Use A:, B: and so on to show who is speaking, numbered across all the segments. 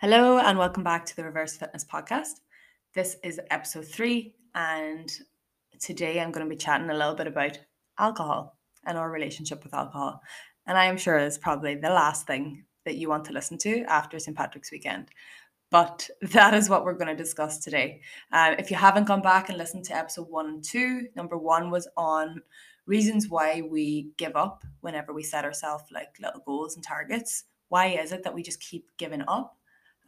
A: Hello, and welcome back to the Reverse Fitness Podcast. This is episode three, and today I'm going to be chatting a little bit about alcohol and our relationship with alcohol. And I am sure it's probably the last thing that you want to listen to after St. Patrick's weekend. But that is what we're going to discuss today. Uh, if you haven't gone back and listened to episode one and two, number one was on reasons why we give up whenever we set ourselves like little goals and targets. Why is it that we just keep giving up?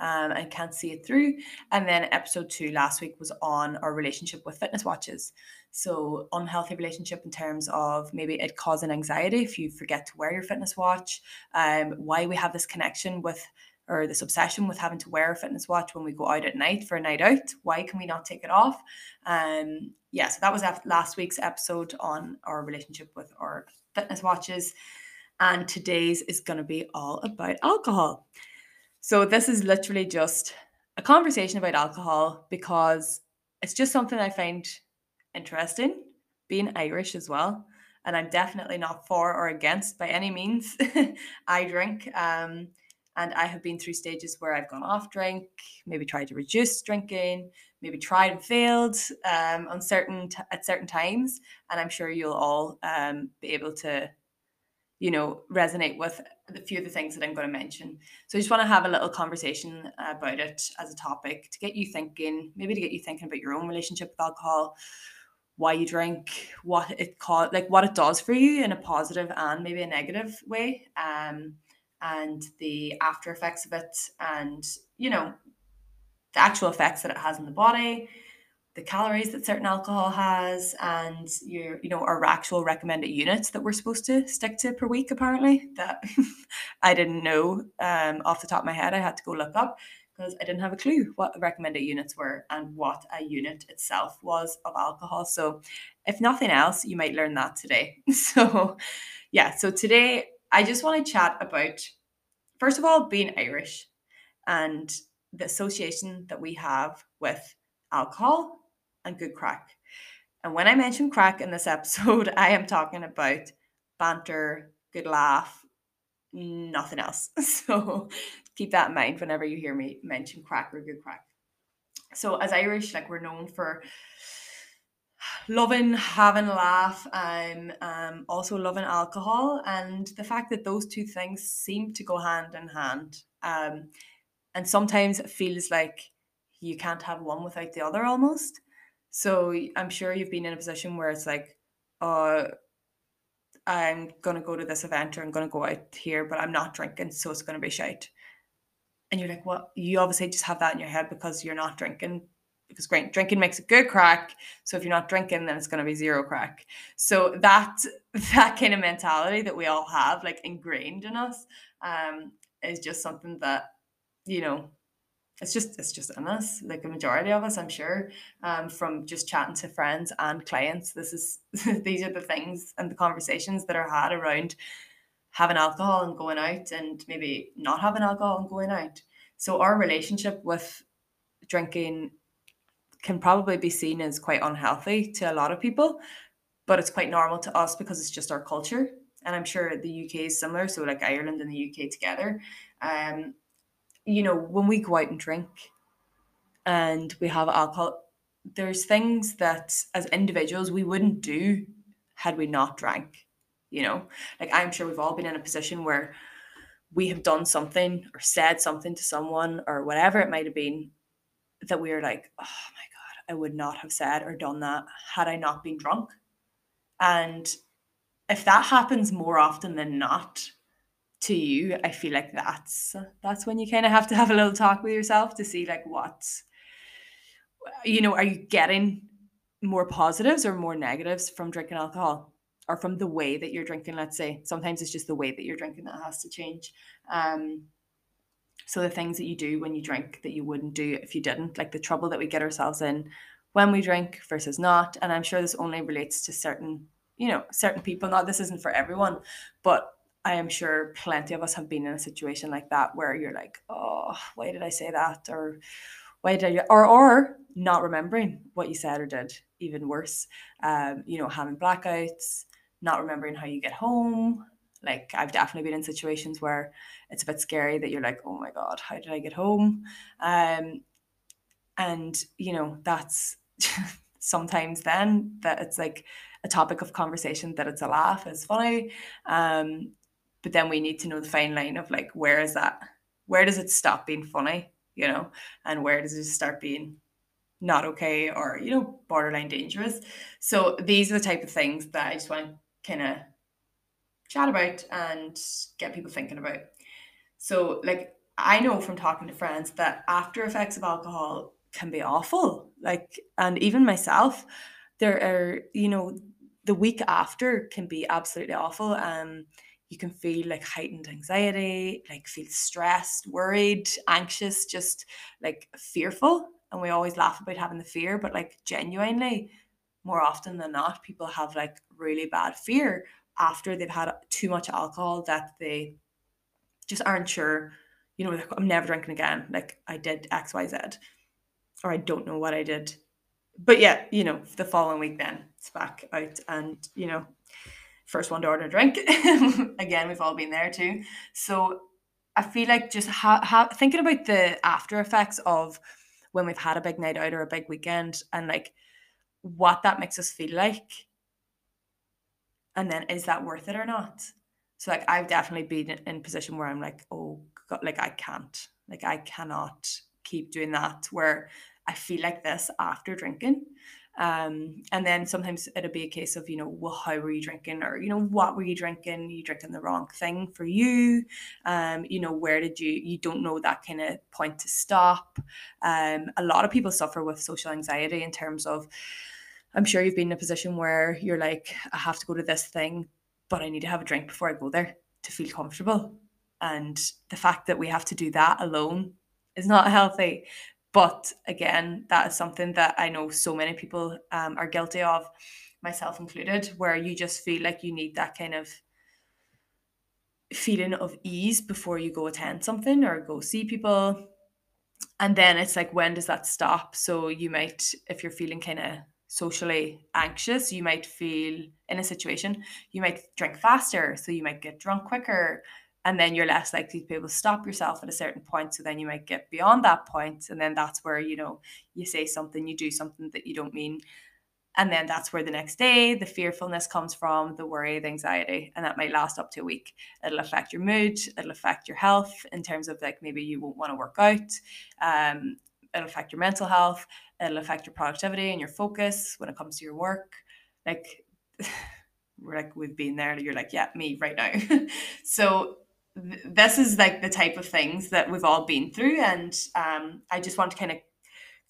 A: Um, and can't see it through. And then episode two last week was on our relationship with fitness watches. So, unhealthy relationship in terms of maybe it causing anxiety if you forget to wear your fitness watch, um, why we have this connection with or this obsession with having to wear a fitness watch when we go out at night for a night out. Why can we not take it off? Um, yeah, so that was last week's episode on our relationship with our fitness watches. And today's is going to be all about alcohol. So this is literally just a conversation about alcohol because it's just something I find interesting, being Irish as well. And I'm definitely not for or against by any means. I drink. Um, and I have been through stages where I've gone off drink, maybe tried to reduce drinking, maybe tried and failed um, on certain t- at certain times. And I'm sure you'll all um, be able to you know, resonate with a few of the things that I'm going to mention. So I just want to have a little conversation about it as a topic to get you thinking, maybe to get you thinking about your own relationship with alcohol, why you drink, what it caught, like what it does for you in a positive and maybe a negative way, um, and the after effects of it, and you know, the actual effects that it has in the body, the calories that certain alcohol has and your you know our actual recommended units that we're supposed to stick to per week apparently that i didn't know um, off the top of my head. I had to go look up because i didn't have a clue what the recommended units were and what a unit itself was of alcohol. So if nothing else you might learn that today. So yeah so today i just want to chat about first of all being irish and the association that we have with alcohol and good craic. And when I mention craic in this episode, I am talking about banter, good laugh, nothing else. So keep that in mind whenever you hear me mention craic or good craic. So as Irish, like we're known for loving having a laugh and um, also loving alcohol and the fact that those two things seem to go hand in hand um, and sometimes it feels like you can't have one without the other almost so I'm sure you've been in a position where it's like, uh, I'm gonna go to this event or I'm gonna go out here, but I'm not drinking, so it's gonna be shite. And you're like, well, You obviously just have that in your head because you're not drinking. Because great, drinking makes a good craic. So if you're not drinking, then it's gonna be zero craic. So that that kind of mentality that we all have, like ingrained in us, um, is just something that you know it's just it's just in us like a majority of us i'm sure um, from just chatting to friends and clients this is these are the things and the conversations that are had around having alcohol and going out and maybe not having alcohol and going out. So our relationship with drinking can probably be seen as quite unhealthy to a lot of people but it's quite normal to us because it's just our culture. And i'm sure the uk is similar so like ireland and the uk together. Um, you know, when we go out and drink and we have alcohol, there's things that as individuals we wouldn't do had we not drank. You know, like I'm sure we've all been in a position where we have done something or said something to someone or whatever it might have been that we are like, oh my God, I would not have said or done that had I not been drunk. And if that happens more often than not, to you i feel like that's that's when you kind of have to have a little talk with yourself to see like what you know are you getting more positives or more negatives from drinking alcohol? Or from the way that you're drinking let's say. Sometimes it's just the way that you're drinking that has to change. Um so the things that you do when you drink that you wouldn't do if you didn't like the trouble that we get ourselves in when we drink versus not. And i'm sure this only relates to certain you know certain people. Not this isn't for everyone but I am sure plenty of us have been in a situation like that where you're like, oh, why did I say that? Or why did I, or, or not remembering what you said or did, even worse. Um, you know, having blackouts, not remembering how you get home, Like I've definitely been in situations where it's a bit scary that you're like, oh my God, how did I get home? Um, and you know, that's sometimes then that it's like a topic of conversation that it's a laugh, it's funny. Um, but then we need to know the fine line of like where is that where does it stop being funny, you know, and where does it start being not okay or you know borderline dangerous? So these are the type of things that i just want to kind of chat about and get people thinking about. So like i know from talking to friends that after effects of alcohol can be awful like and even myself there are you know the week after can be absolutely awful. Um you can feel like heightened anxiety like feel stressed worried anxious just like fearful. And we always laugh about having the fear but like genuinely more often than not people have like really bad fear after they've had too much alcohol that they just aren't sure you know like, i'm never drinking again. Like i did xyz or i don't know what i did. But yeah you know the following week then it's back out and you know first one to order a drink. Again we've all been there too. So i feel like just ha-, ha- thinking about the after effects of when we've had a big night out or a big weekend and like what that makes us feel like and then is that worth it or not? So like i've definitely been in a position where i'm like oh god like i can't like i cannot keep doing that where i feel like this after drinking um, and then sometimes it'll be a case of, you know, well, how were you drinking? Or, you know, what were you drinking? You drinking the wrong thing for you? Um, you know, where did you, you don't know that kind of point to stop. Um, a lot of people suffer with social anxiety in terms of, I'm sure you've been in a position where you're like, I have to go to this thing, but I need to have a drink before I go there to feel comfortable. And the fact that we have to do that alone is not healthy. But again, that is something that I know so many people um, are guilty of, myself included, where you just feel like you need that kind of feeling of ease before you go attend something or go see people. And then it's like, when does that stop? So you might, if you're feeling kind of socially anxious, you might feel in a situation, you might drink faster. So you might get drunk quicker and then you're less likely to be able to stop yourself at a certain point so then you might get beyond that point and then that's where you know you say something you do something that you don't mean and then that's where the next day the fearfulness comes from the worry the anxiety and that might last up to a week. It'll affect your mood it'll affect your health in terms of like maybe you won't want to work out um, it'll affect your mental health it'll affect your productivity and your focus when it comes to your work. Like we're like we've been there you're like yeah me right now. So this is like the type of things that we've all been through and um, i just want to kind of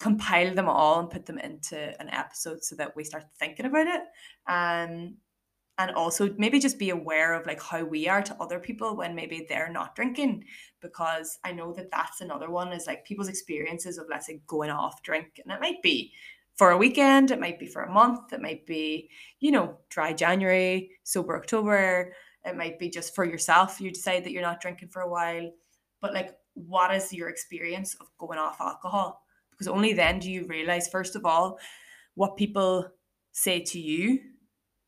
A: compile them all and put them into an episode so that we start thinking about it. Um, and also maybe just be aware of like how we are to other people when maybe they're not drinking because i know that that's another one is like people's experiences of let's say going off drink and it might be for a weekend it might be for a month it might be you know dry january sober october it might be just for yourself. You decide that you're not drinking for a while. But like, what is your experience of going off alcohol? Because only then do you realize, first of all, what people say to you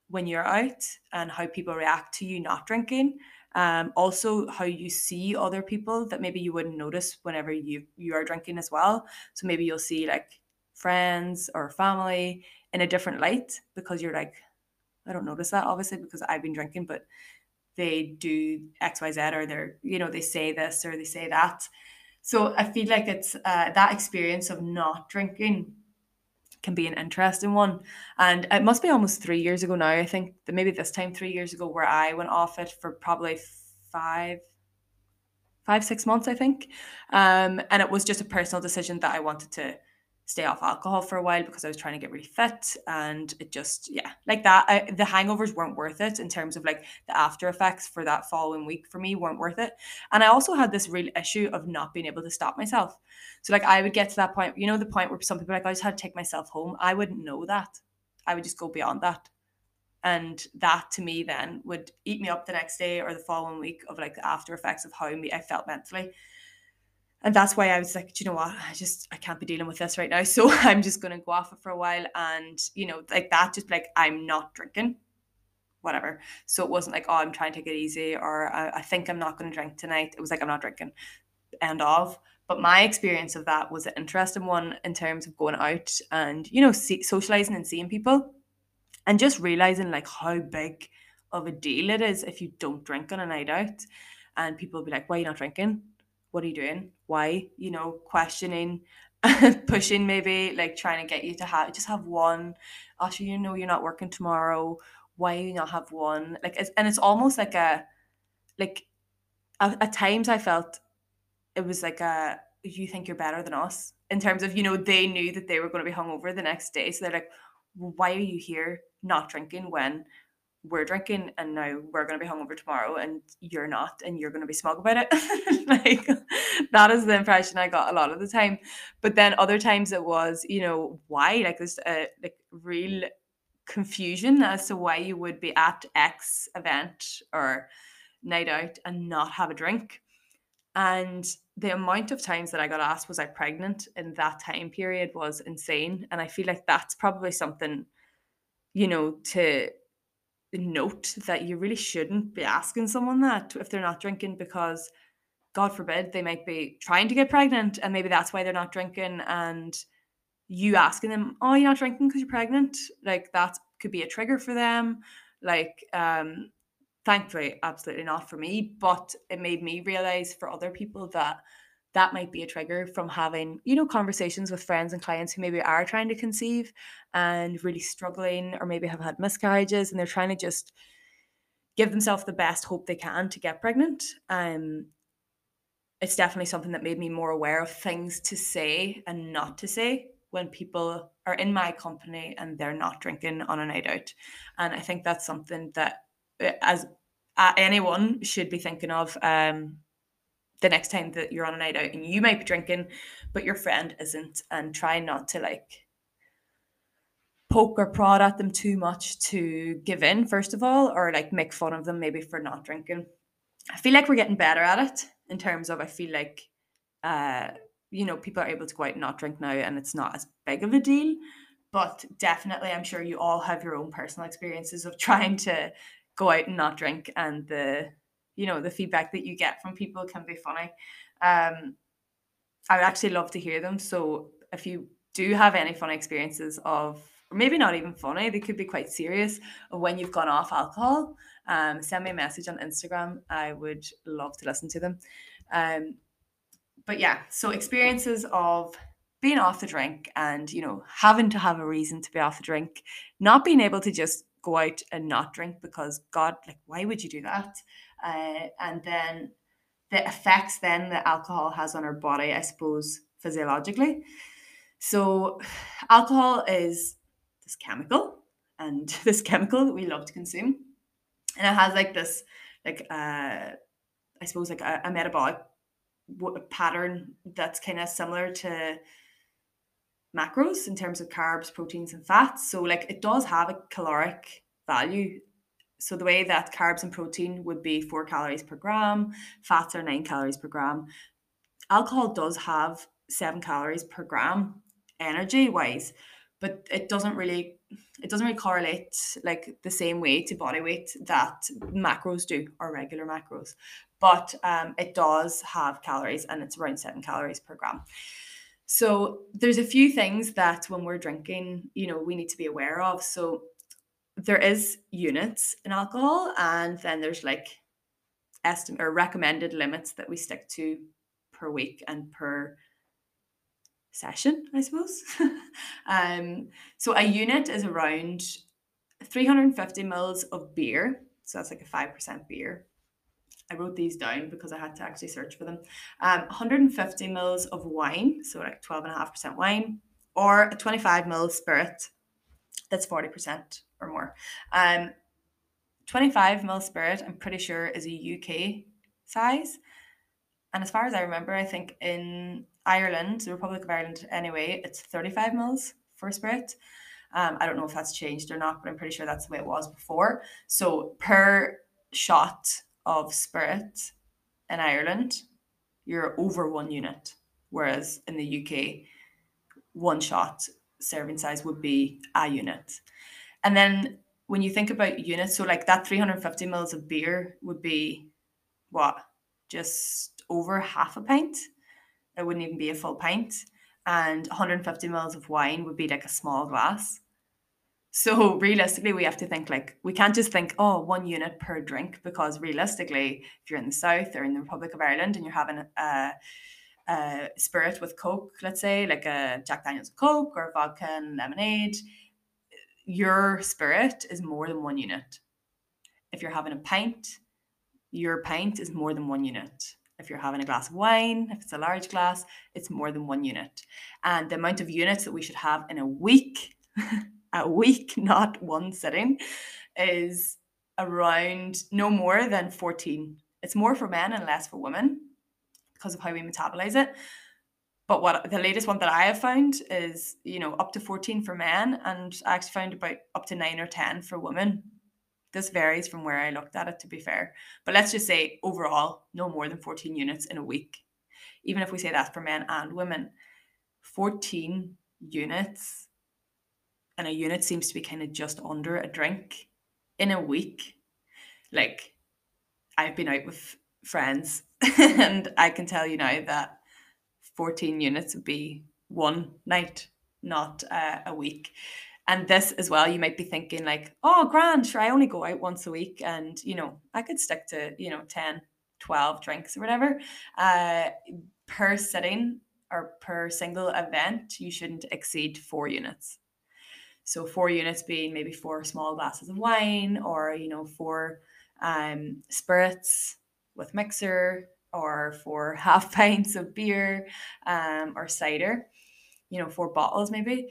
A: when you're out and how people react to you not drinking. Um, also how you see other people that maybe you wouldn't notice whenever you you are drinking as well. So maybe you'll see like friends or family in a different light because you're like, I don't notice that obviously because I've been drinking, but they do xyz or they're you know they say this or they say that. So i feel like it's uh, that experience of not drinking can be an interesting one. And it must be almost three years ago now i think that maybe this time three years ago where i went off it for probably five five six months i think. Um, and it was just a personal decision that i wanted to stay off alcohol for a while because I was trying to get really fit and it just yeah like that I, the hangovers weren't worth it in terms of like the after effects for that following week for me weren't worth it. And I also had this real issue of not being able to stop myself. So like I would get to that point you know the point where some people like I just had to take myself home. I wouldn't know that. I would just go beyond that. And that to me then would eat me up the next day or the following week of like the after effects of how me I felt mentally and that's why I was like, you know what, I just I can't be dealing with this right now. So I'm just gonna go off it for a while, and you know, like that, just like I'm not drinking. whatever. So it wasn't like, oh, I'm trying to take it easy or I, I think I'm not to drink tonight. It was like, I'm not drinking. End of. But my experience of that was an interesting one in terms of going out and, you know, see, socializing and seeing people and just realizing like how big of a deal it is if you don't drink on a night out. And people will be like, why are you not drinking? What are you doing? Why? You know, questioning, pushing maybe, like trying to get you to have just have one. Actually, you know, you're not working tomorrow. Why you not have one? Like, it's, and it's almost like a, like, at, at times I felt it was like a you think you're better than us in terms of you know they knew that they were going to be hungover the next day so they're like why are you here not drinking when we're drinking and now we're going to be hungover tomorrow and you're not and you're going to be smug about it. Like that is the impression i got a lot of the time. But then other times it was you know why? Like there's a like real confusion as to why you would be at x event or night out and not have a drink. And the amount of times that I got asked, was I pregnant? in that time period was insane. And I feel like that's probably something, you know, to note that you really shouldn't be asking someone that if they're not drinking because God forbid they might be trying to get pregnant and maybe that's why they're not drinking and you asking them, Oh, you're not drinking because you're pregnant, like that could be a trigger for them. Like, um, thankfully absolutely not for me but it made me realize for other people that that might be a trigger from having you know conversations with friends and clients who maybe are trying to conceive and really struggling or maybe have had miscarriages and they're trying to just give themselves the best hope they can to get pregnant. Um it's definitely something that made me more aware of things to say and not to say when people are in my company and they're not drinking on a night out. And i think that's something that as uh, anyone should be thinking of um, the next time that you're on a night out and you might be drinking, but your friend isn't, and try not to like poke or prod at them too much to give in, first of all, or like make fun of them maybe for not drinking. I feel like we're getting better at it in terms of I feel like uh you know people are able to go out and not drink now and it's not as big of a deal but definitely i'm sure you all have your own personal experiences of trying to go out and not drink and the you know the feedback that you get from people can be funny. Um i would actually love to hear them. So if you do have any funny experiences of or maybe not even funny they could be quite serious of when you've gone off alcohol um send me a message on instagram. I would love to listen to them. Um but yeah so experiences of being off the drink and you know having to have a reason to be off the drink not being able to just go out and not drink because God, like, why would you do that? Uh, and then the effects then that alcohol has on our body, I suppose, physiologically. So, alcohol is this chemical, and this chemical that we love to consume, and it has like this, like, uh, I suppose, like a, a metabolic pattern that's kind of similar to macros in terms of carbs, proteins, and fats. So, like, it does have a caloric value. So, the way that carbs and protein would be four calories per gram, fats are nine calories per gram. Alcohol does have seven calories per gram energy wise, but it doesn't really it doesn't really correlate like the same way to body weight that macros do or regular macros but um, it does have calories and it's around seven calories per gram so there's a few things that when we're drinking, you know, we need to be aware of. So there is units in alcohol, and then there's like estimate or recommended limits that we stick to per week and per session, I suppose. um, so a unit is around 350 mils of beer. So that's like a 5% beer I wrote these down because I had to actually search for them. Um, 150 mils of wine, so like 12.5% wine, or a 25 mil spirit that's 40% or more. Um, 25 ml spirit, I'm pretty sure, is a UK size. And as far as I remember, I think in Ireland, the Republic of Ireland anyway, it's 35 mils for spirit. Um, I don't know if that's changed or not, but I'm pretty sure that's the way it was before. So per shot of spirit in Ireland, you're over one unit, whereas in the UK, one shot serving size would be a unit. And then when you think about units, so like that 350 mils of beer would be what? Just over half a pint. It wouldn't even be a full pint. And 150 mils of wine would be like a small glass. So realistically, we have to think like we can't just think, oh, one unit per drink, because realistically, if you're in the south or in the Republic of Ireland and you're having a, a spirit with Coke, let's say, like a Jack Daniels Coke or vodka and lemonade, your spirit is more than one unit. If you're having a pint, your pint is more than one unit. If you're having a glass of wine, if it's a large glass, it's more than one unit. And the amount of units that we should have in a week, a week, not one sitting, is around no more than 14. It's more for men and less for women because of how we metabolize it. But what the latest one that I have found is, you know, up to 14 for men, and I actually found about up to nine or 10 for women. This varies from where I looked at it, to be fair. But let's just say overall, no more than 14 units in a week. Even if we say that's for men and women, 14 units, and a unit seems to be kind of just under a drink in a week. Like, I've been out with friends, and I can tell you now that 14 units would be one night, not uh, a week. And this as well, you might be thinking like, oh, grand, sure, I only go out once a week and, you know, I could stick to, you know, 10, 12 drinks or whatever. Uh, per sitting or per single event, you shouldn't exceed four units. So four units being maybe four small glasses of wine or, you know, four um, spirits with mixer, or for half pints of beer um, or cider, you know, four bottles maybe.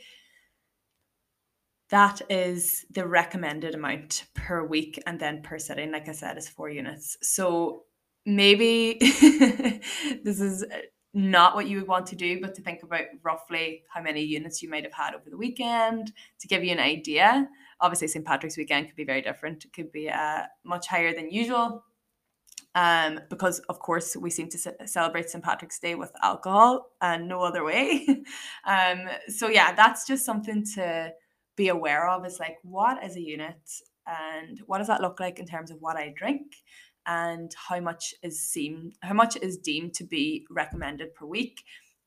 A: That is the recommended amount per week and then per sitting, like I said, is four units. So maybe this is not what you would want to do, but to think about roughly how many units you might have had over the weekend to give you an idea. Obviously, St. Patrick's weekend could be very different. It could be uh, much higher than usual um, because of course we seem to celebrate St. Patrick's Day with alcohol and no other way. um, so yeah, that's just something to be aware of. Is like what is a unit and what does that look like in terms of what I drink and how much is seen how much is deemed to be recommended per week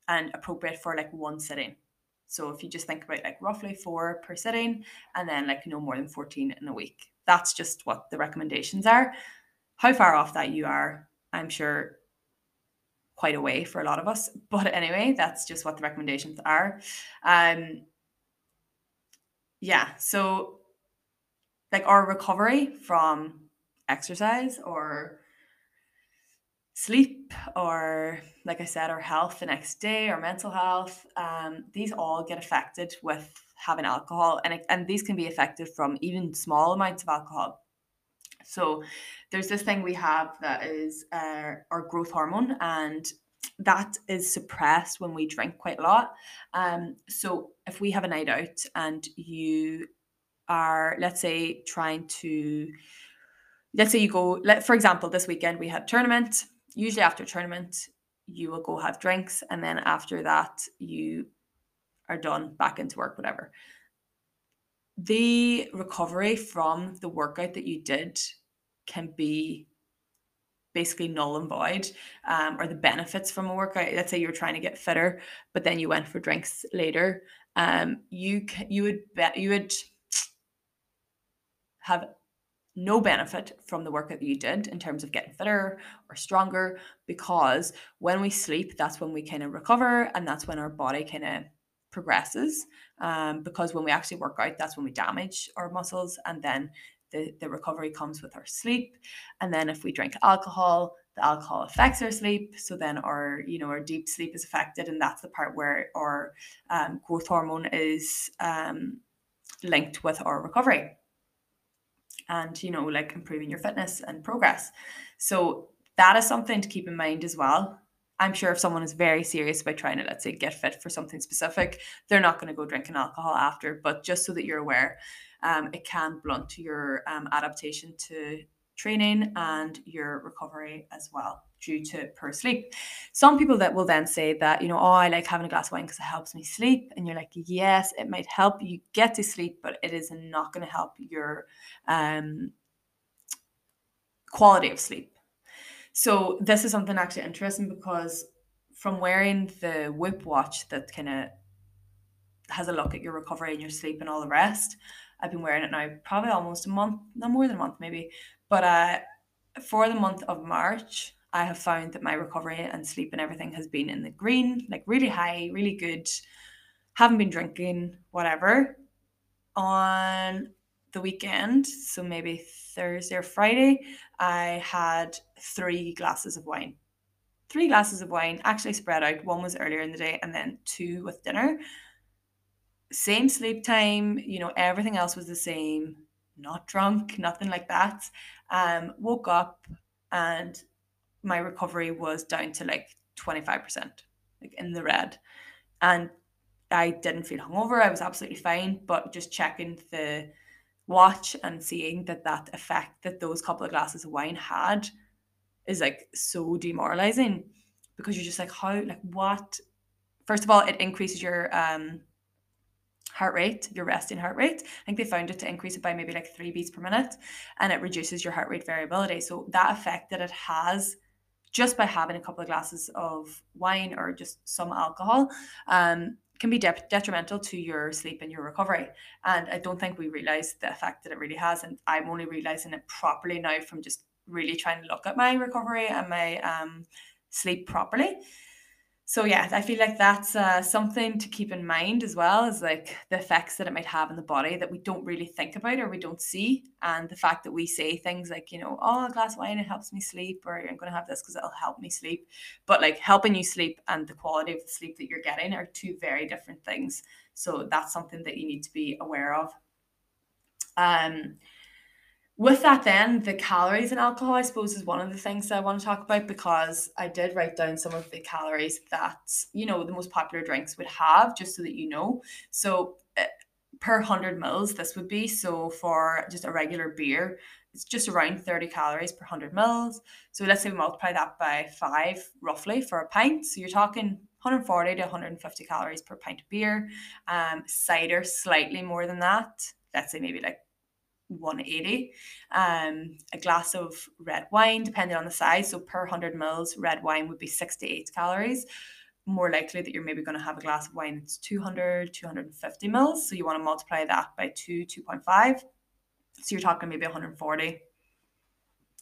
A: and appropriate for like one sitting. So if you just think about like roughly four per sitting and then like no more than 14 in a week. That's just what the recommendations are how far off that you are, I'm sure quite away for a lot of us. But anyway, that's just what the recommendations are. Um, yeah, so like our recovery from exercise or sleep or like i said our health the next day our mental health um, these all get affected with having alcohol and, and these can be affected from even small amounts of alcohol so there's this thing we have that is uh, our growth hormone, and that is suppressed when we drink quite a lot. Um, so if we have a night out and you are, let's say, trying to, let's say you go, let for example, this weekend we had tournament. Usually after tournament, you will go have drinks, and then after that, you are done back into work, whatever the recovery from the workout that you did can be basically null and void um, or the benefits from a workout. Let's say you were trying to get fitter but then you went for drinks later. Um, you you would bet you would have no benefit from the workout that you did in terms of getting fitter or stronger because when we sleep that's when we kind of recover and that's when our body kind of progresses um, because when we actually work out, that's when we damage our muscles, and then the, the recovery comes with our sleep. And then if we drink alcohol, the alcohol affects our sleep, so then our you know our deep sleep is affected, and that's the part where our um, growth hormone is um, linked with our recovery, and you know like improving your fitness and progress. So that is something to keep in mind as well. I'm sure if someone is very serious about trying to, let's say, get fit for something specific, they're not going to go drinking alcohol after. But just so that you're aware, um, it can blunt your um, adaptation to training and your recovery as well due to poor sleep. Some people that will then say that, you know, oh, I like having a glass of wine because it helps me sleep. And you're like, yes, it might help you get to sleep, but it is not going to help your um, quality of sleep. So this is something actually interesting because from wearing the Whoop watch that kind of has a look at your recovery and your sleep and all the rest, I've been wearing it now probably almost a month, not more than a month maybe. But uh, for the month of March, I have found that my recovery and sleep and everything has been in the green, like really high, really good. Haven't been drinking, whatever. On the weekend, so maybe Thursday or Friday, I had three glasses of wine. Three glasses of wine, actually spread out. One was earlier in the day, and then two with dinner. Same sleep time, you know, everything else was the same. Not drunk, nothing like that. Um, woke up and my recovery was down to like 25%, like in the red. And I didn't feel hungover. I was absolutely fine, but just checking the watch and seeing that that effect that those couple of glasses of wine had is like so demoralizing because you're just like how like what first of all it increases your um heart rate your resting heart rate. I think they found it to increase it by maybe like three beats per minute and it reduces your heart rate variability. So that effect that it has just by having a couple of glasses of wine or just some alcohol um, can be de- detrimental to your sleep and your recovery. And I don't think we realize the effect that it really has. And I'm only realizing it properly now from just really trying to look at my recovery and my um, sleep properly so yeah i feel like that's uh, something to keep in mind as well as like the effects that it might have in the body that we don't really think about or we don't see. And the fact that we say things like you know oh a glass of wine it helps me sleep or i'm going to have this because it'll help me sleep. But like helping you sleep and the quality of the sleep that you're getting are two very different things. So that's something that you need to be aware of. Um with that then the calories in alcohol i suppose is one of the things that i want to talk about because i did write down some of the calories that you know the most popular drinks would have just so that you know. So uh, per 100 mils this would be. So for just a regular beer it's just around 30 calories per 100 mils. So let's say we multiply that by five roughly for a pint. So you're talking 140 to 150 calories per pint of beer. Um, cider slightly more than that. Let's say maybe like 180 um a glass of red wine depending on the size so per 100 mils red wine would be 68 calories. More likely that you're maybe going to have a glass of wine that's 200 250 mils so you want to multiply that by 2 2.5 so you're talking maybe 140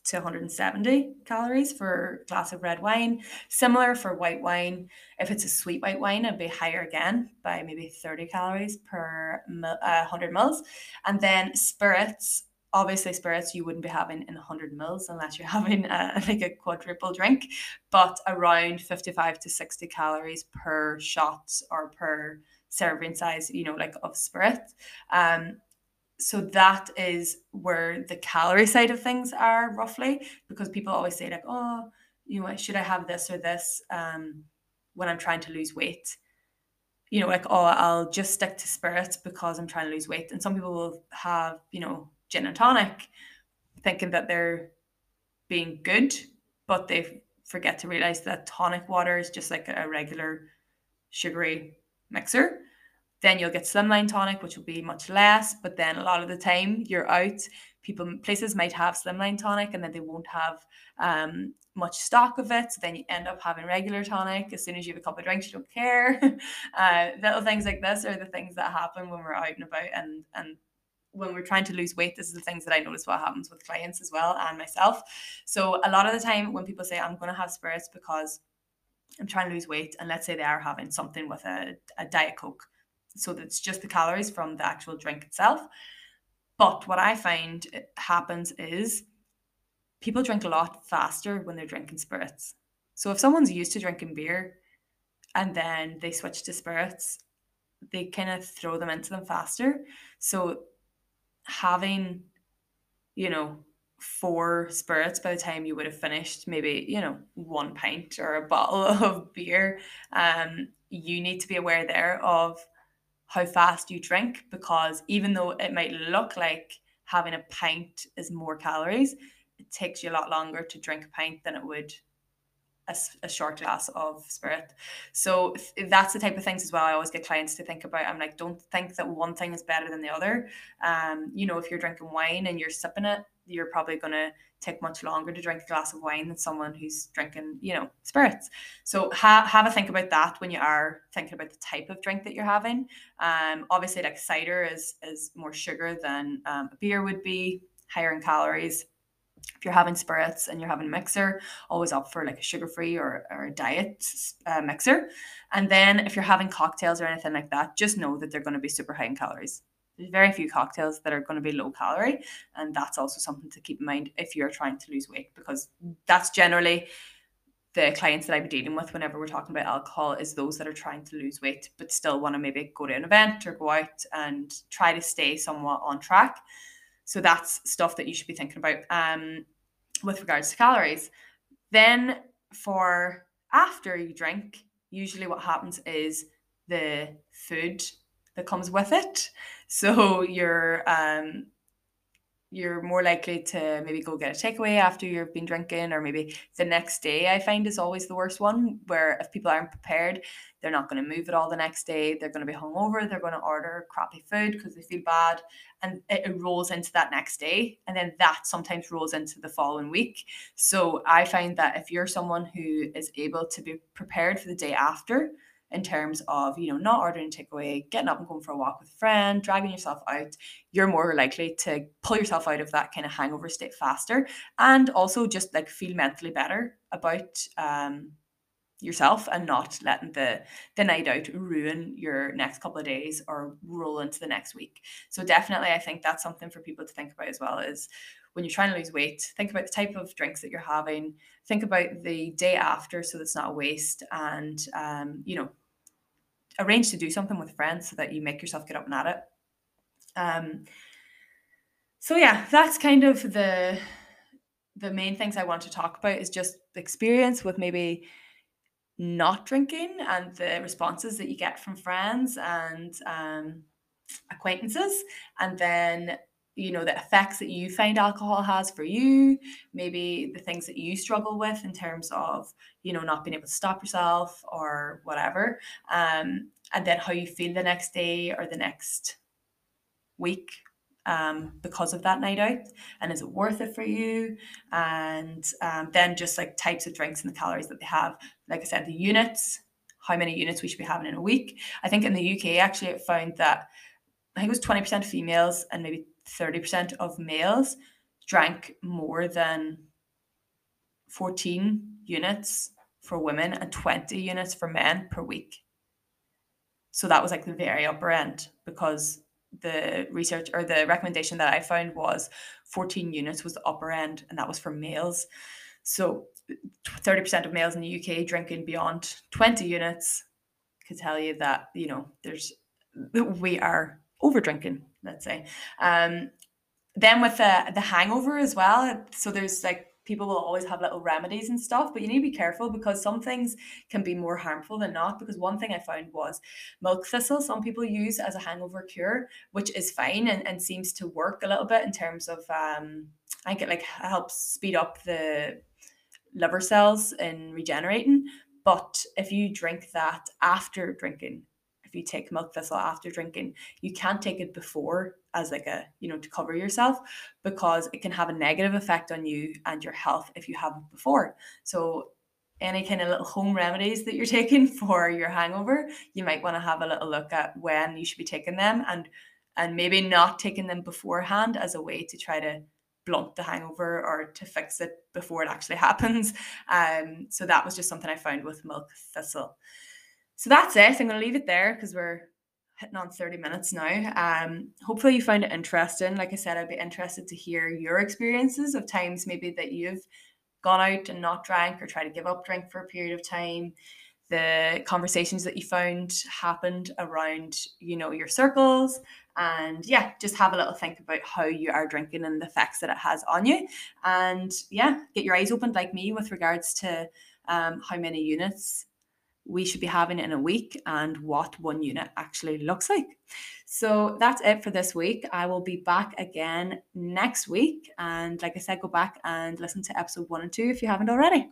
A: to 170 calories for a glass of red wine. Similar for white wine. If it's a sweet white wine, it'd be higher again by maybe 30 calories per uh, 100 mils. And then spirits, obviously spirits you wouldn't be having in 100 mils unless you're having a, like a quadruple drink, but around 55 to 60 calories per shot or per serving size, you know, like of spirit. Um, so that is where the calorie side of things are roughly because people always say like oh you know should i have this or this um when i'm trying to lose weight? You know like oh i'll just stick to spirits because i'm trying to lose weight. And some people will have you know gin and tonic thinking that they're being good but they forget to realize that tonic water is just like a regular sugary mixer then you'll get slimline tonic, which will be much less. But then a lot of the time you're out, people places might have slimline tonic and then they won't have um, much stock of it. So then you end up having regular tonic. As soon as you have a couple of drinks, you don't care. uh, little things like this are the things that happen when we're out and about and and when we're trying to lose weight, this is the things that I notice what happens with clients as well and myself. So a lot of the time when people say I'm going to have spirits because I'm trying to lose weight, and let's say they are having something with a, a diet coke, so that's just the calories from the actual drink itself. But what I find happens is people drink a lot faster when they're drinking spirits. So if someone's used to drinking beer and then they switch to spirits, they kind of throw them into them faster. So having, you know, four spirits by the time you would have finished maybe, you know, one pint or a bottle of beer, um, you need to be aware there of how fast you drink because even though it might look like having a pint is more calories, it takes you a lot longer to drink a pint than it would a, a, short glass of spirit. So that's the type of things as well. I always get clients to think about. I'm like, don't think that one thing is better than the other. Um, you know, if you're drinking wine and you're sipping it, you're probably gonna take much longer to drink a glass of wine than someone who's drinking, you know, spirits. So ha- have a think about that when you are thinking about the type of drink that you're having. Um, obviously, like cider is is more sugar than um, beer would be, higher in calories if you're having spirits and you're having a mixer, always opt for like a sugar free or, or a diet uh, mixer. And then if you're having cocktails or anything like that, just know that they're going to be super high in calories. There's very few cocktails that are going to be low calorie. And that's also something to keep in mind if you're trying to lose weight, because that's generally the clients that I'm dealing with whenever we're talking about alcohol is those that are trying to lose weight but still want to maybe go to an event or go out and try to stay somewhat on track. So that's stuff that you should be thinking about um, with regards to calories. Then for after you drink, usually what happens is the food that comes with it. So you're um, you're more likely to maybe go get a takeaway after you've been drinking, or maybe the next day. I find is always the worst one, where if people aren't prepared, they're not going to move it all the next day. They're going to be hungover. They're going to order crappy food because they feel bad, and it rolls into that next day, and then that sometimes rolls into the following week. So I find that if you're someone who is able to be prepared for the day after, in terms of you know not ordering takeaway getting up and going for a walk with a friend dragging yourself out you're more likely to pull yourself out of that kind of hangover state faster and also just like feel mentally better about um, yourself and not letting the the night out ruin your next couple of days or roll into the next week. So definitely i think that's something for people to think about as well is when you're trying to lose weight think about the type of drinks that you're having think about the day after so that's not a waste and um, you know arrange to do something with friends so that you make yourself get up and at it. Um, so yeah, that's kind of the the main things I want to talk about is just experience with maybe not drinking and the responses that you get from friends and um, acquaintances, and then you know the effects that you find alcohol has for you maybe the things that you struggle with in terms of you know not being able to stop yourself or whatever um, and then how you feel the next day or the next week um, because of that night out and is it worth it for you? And um, then just like types of drinks and the calories that they have. Like i said the units how many units we should be having in a week. I think in the uk actually it found that i think it was 20% females and maybe 30% of males drank more than 14 units for women and 20 units for men per week. So that was like the very upper end because the research or the recommendation that I found was 14 units was the upper end and that was for males. So 30% of males in the UK drinking beyond 20 units could tell you that, you know, there's we are over drinking, let's say. Um, then with the the hangover as well. So there's like people will always have little remedies and stuff, but you need to be careful because some things can be more harmful than not. Because one thing I found was milk thistle, some people use as a hangover cure, which is fine and, and seems to work a little bit in terms of um I think it like helps speed up the liver cells in regenerating. But if you drink that after drinking, you take milk thistle after drinking, you can't take it before as like a, you know, to cover yourself because it can have a negative effect on you and your health if you have it before. So any kind of little home remedies that you're taking for your hangover, you might want to have a little look at when you should be taking them and and maybe not taking them beforehand as a way to try to blunt the hangover or to fix it before it actually happens. Um, so that was just something I found with milk thistle. So that's it. I'm going to leave it there because we're hitting on 30 minutes now. Um, hopefully you found it interesting. Like I said, I'd be interested to hear your experiences of times maybe that you've gone out and not drank or tried to give up drink for a period of time. The conversations that you found happened around, you know, your circles. And yeah, just have a little think about how you are drinking and the effects that it has on you. And yeah, get your eyes opened like me with regards to um, how many units we should be having in a week and what one unit actually looks like. So that's it for this week. I will be back again next week. And like I said, go back and listen to episode one and two if you haven't already.